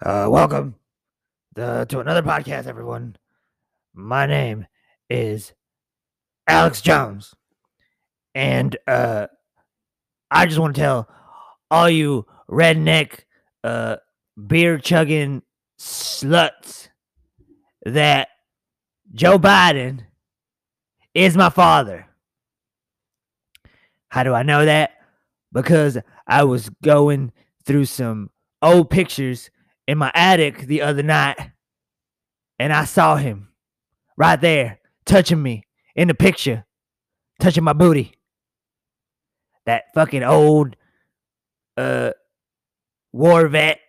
Uh, welcome the, to another podcast, everyone. My name is Alex Jones, and uh, I just want to tell all you redneck, uh, beer chugging sluts that Joe Biden is my father. How do I know that? Because I was going through some old pictures in my attic the other night and I saw him right there touching me in the picture, touching my booty. That fucking old uh war vet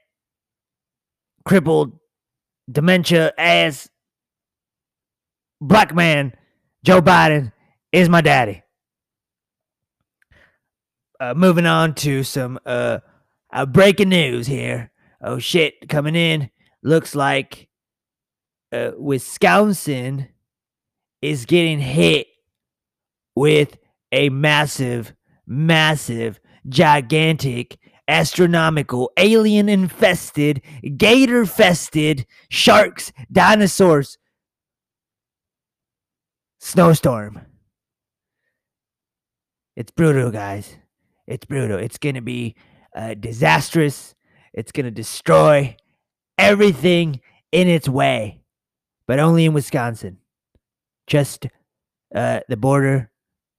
crippled dementia ass black man Joe Biden is my daddy. Uh, moving on to some uh, uh, breaking news here. Oh shit, coming in. Looks like uh, Wisconsin is getting hit with a massive, massive, gigantic, astronomical, alien infested, gator fested, sharks, dinosaurs, snowstorm. It's brutal, guys. It's brutal. It's going to be uh, disastrous. It's going to destroy everything in its way, but only in Wisconsin. Just uh, the border,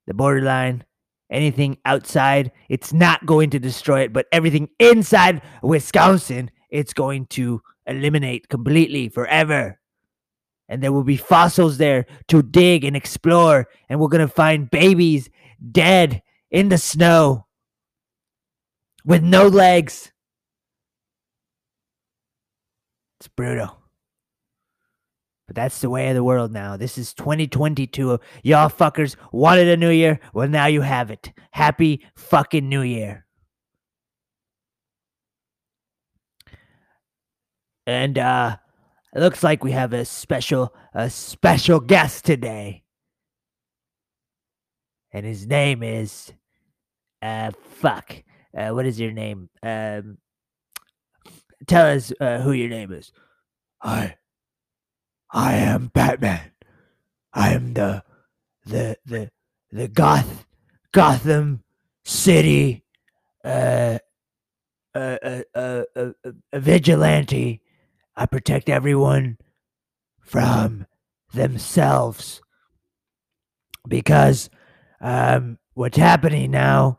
the borderline, anything outside, it's not going to destroy it, but everything inside Wisconsin, it's going to eliminate completely forever. And there will be fossils there to dig and explore, and we're going to find babies dead in the snow with no legs. It's brutal. But that's the way of the world now. This is 2022. Y'all fuckers wanted a new year. Well, now you have it. Happy fucking new year. And uh it looks like we have a special a special guest today. And his name is uh fuck. Uh what is your name? Um tell us uh, who your name is. I, I am Batman. I am the, the, the, the Goth, Gotham City, uh, uh, uh, uh, uh, vigilante. I protect everyone from themselves because um, what's happening now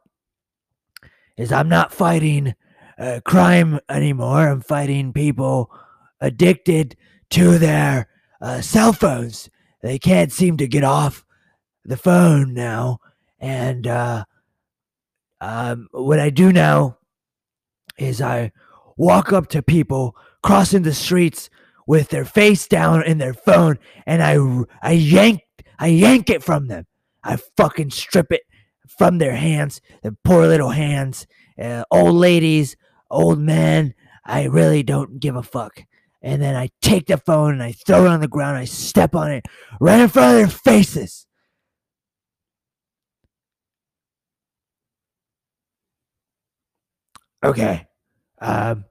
is I'm not fighting uh, crime anymore. I'm fighting people addicted to their uh, cell phones. They can't seem to get off the phone now. And uh, um, what I do now is I walk up to people crossing the streets with their face down in their phone, and I I yank I yank it from them. I fucking strip it from their hands, their poor little hands. Uh, old ladies, old men. I really don't give a fuck. And then I take the phone and I throw it on the ground. I step on it right in front of their faces. Okay. Um,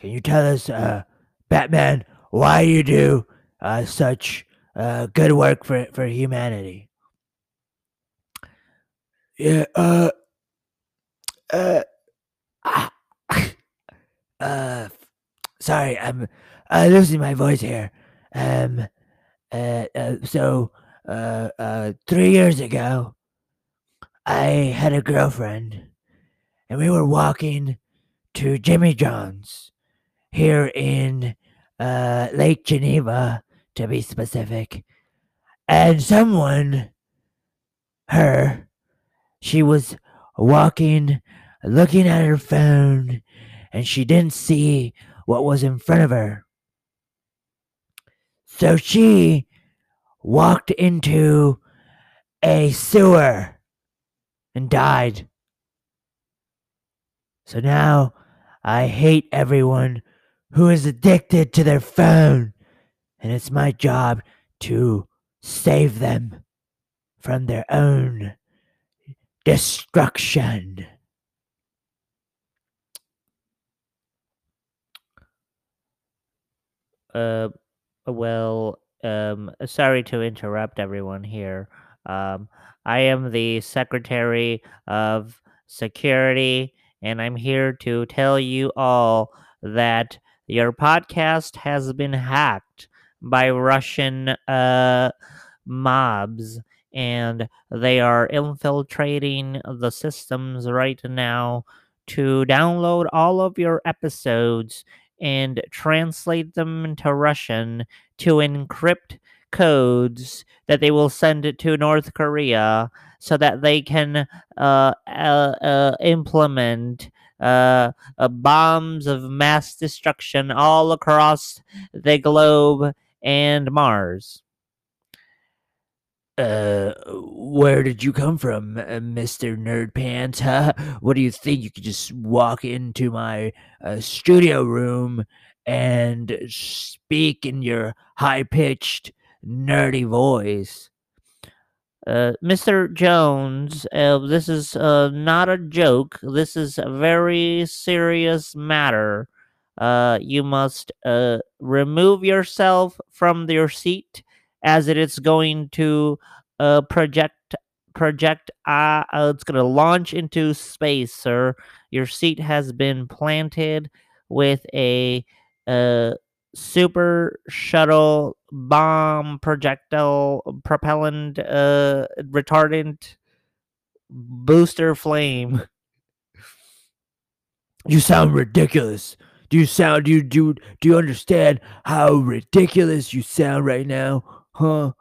can you tell us, uh, Batman, why you do uh, such uh, good work for for humanity? Yeah. Uh. Uh. Uh, sorry, I'm uh, losing my voice here. Um, uh, uh, so, uh, uh, three years ago, I had a girlfriend, and we were walking to Jimmy John's here in uh, Lake Geneva, to be specific, and someone, her, she was walking, looking at her phone, and she didn't see what was in front of her. So she walked into a sewer and died. So now I hate everyone who is addicted to their phone, and it's my job to save them from their own destruction. Uh, well, um, sorry to interrupt everyone here. Um, I am the Secretary of Security, and I'm here to tell you all that your podcast has been hacked by Russian uh, mobs, and they are infiltrating the systems right now to download all of your episodes and translate them into Russian to encrypt codes that they will send to North Korea so that they can uh, uh, uh, implement uh, uh, bombs of mass destruction all across the globe and Mars. Uh, where did you come from, uh, Mister Nerd Pants? Huh? What do you think? You could just walk into my uh, studio room and speak in your high pitched, nerdy voice. Uh, Mr. Jones, uh, this is uh, not a joke. This is a very serious matter. Uh, you must uh, remove yourself from your seat as it is going to uh, project project uh, uh, it's going to launch into space sir your seat has been planted with a uh, super shuttle bomb projectile propellant uh, retardant booster flame You sound ridiculous. Do you sound do you do do you understand how ridiculous you sound right now? Huh?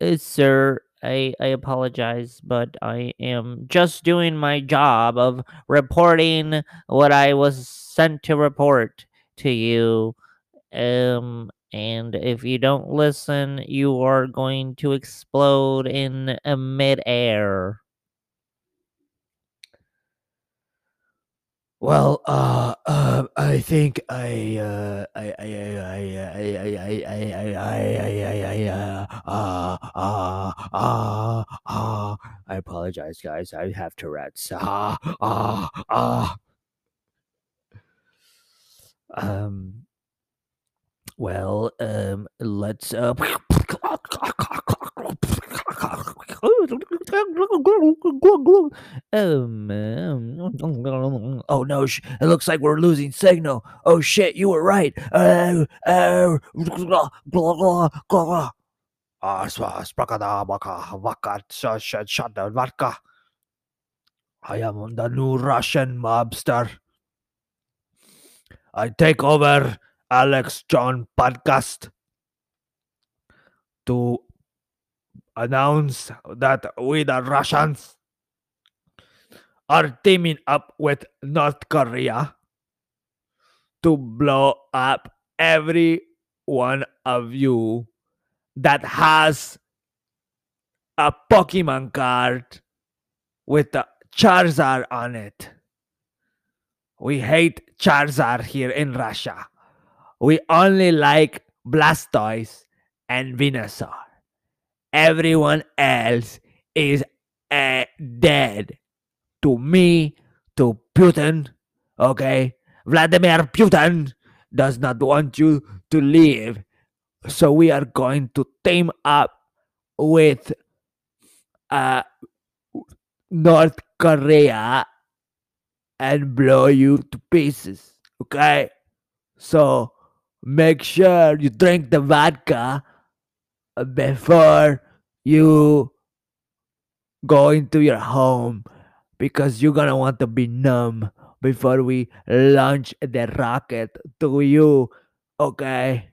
Uh, sir, I, I apologize, but I am just doing my job of reporting what I was sent to report to you. Um, and if you don't listen, you are going to explode in a midair. Well, uh, uh, I think I, uh, I, I, I, I, I, I, I, I, I, I, uh, uh, uh, uh, uh, I apologize, guys. I have Tourette's. Ah, ah, ah. Um. Well, um, let's uh. Um, oh no, it looks like we're losing signal. Oh shit, you were right. Uh, uh. I am the new Russian mobster. I take over Alex John podcast to announce that we the Russians are teaming up with North Korea to blow up every one of you that has a Pokemon card with the Charizard on it. We hate Charizard here in Russia. We only like Blastoise and Venusaur. Everyone else is uh, dead. To me, to Putin, okay? Vladimir Putin does not want you to live. So we are going to team up with uh, North Korea and blow you to pieces. Okay? So make sure you drink the vodka before you go into your home because you're gonna want to be numb before we launch the rocket to you. Okay?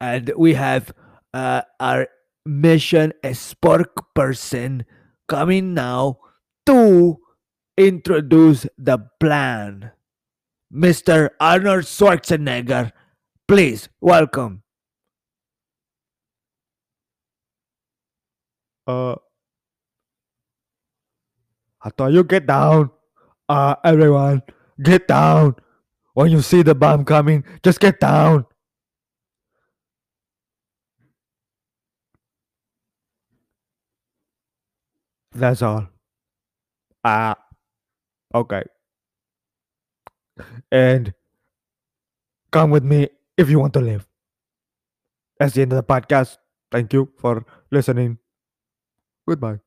And we have uh, our mission spokesperson coming now to introduce the plan. Mr. Arnold Schwarzenegger, please welcome. Uh, how do you get down? Uh, everyone, get down. When you see the bomb coming, just get down. That's all. Ah, okay. And Come with me if you want to live. That's the end of the podcast. Thank you for listening. Goodbye.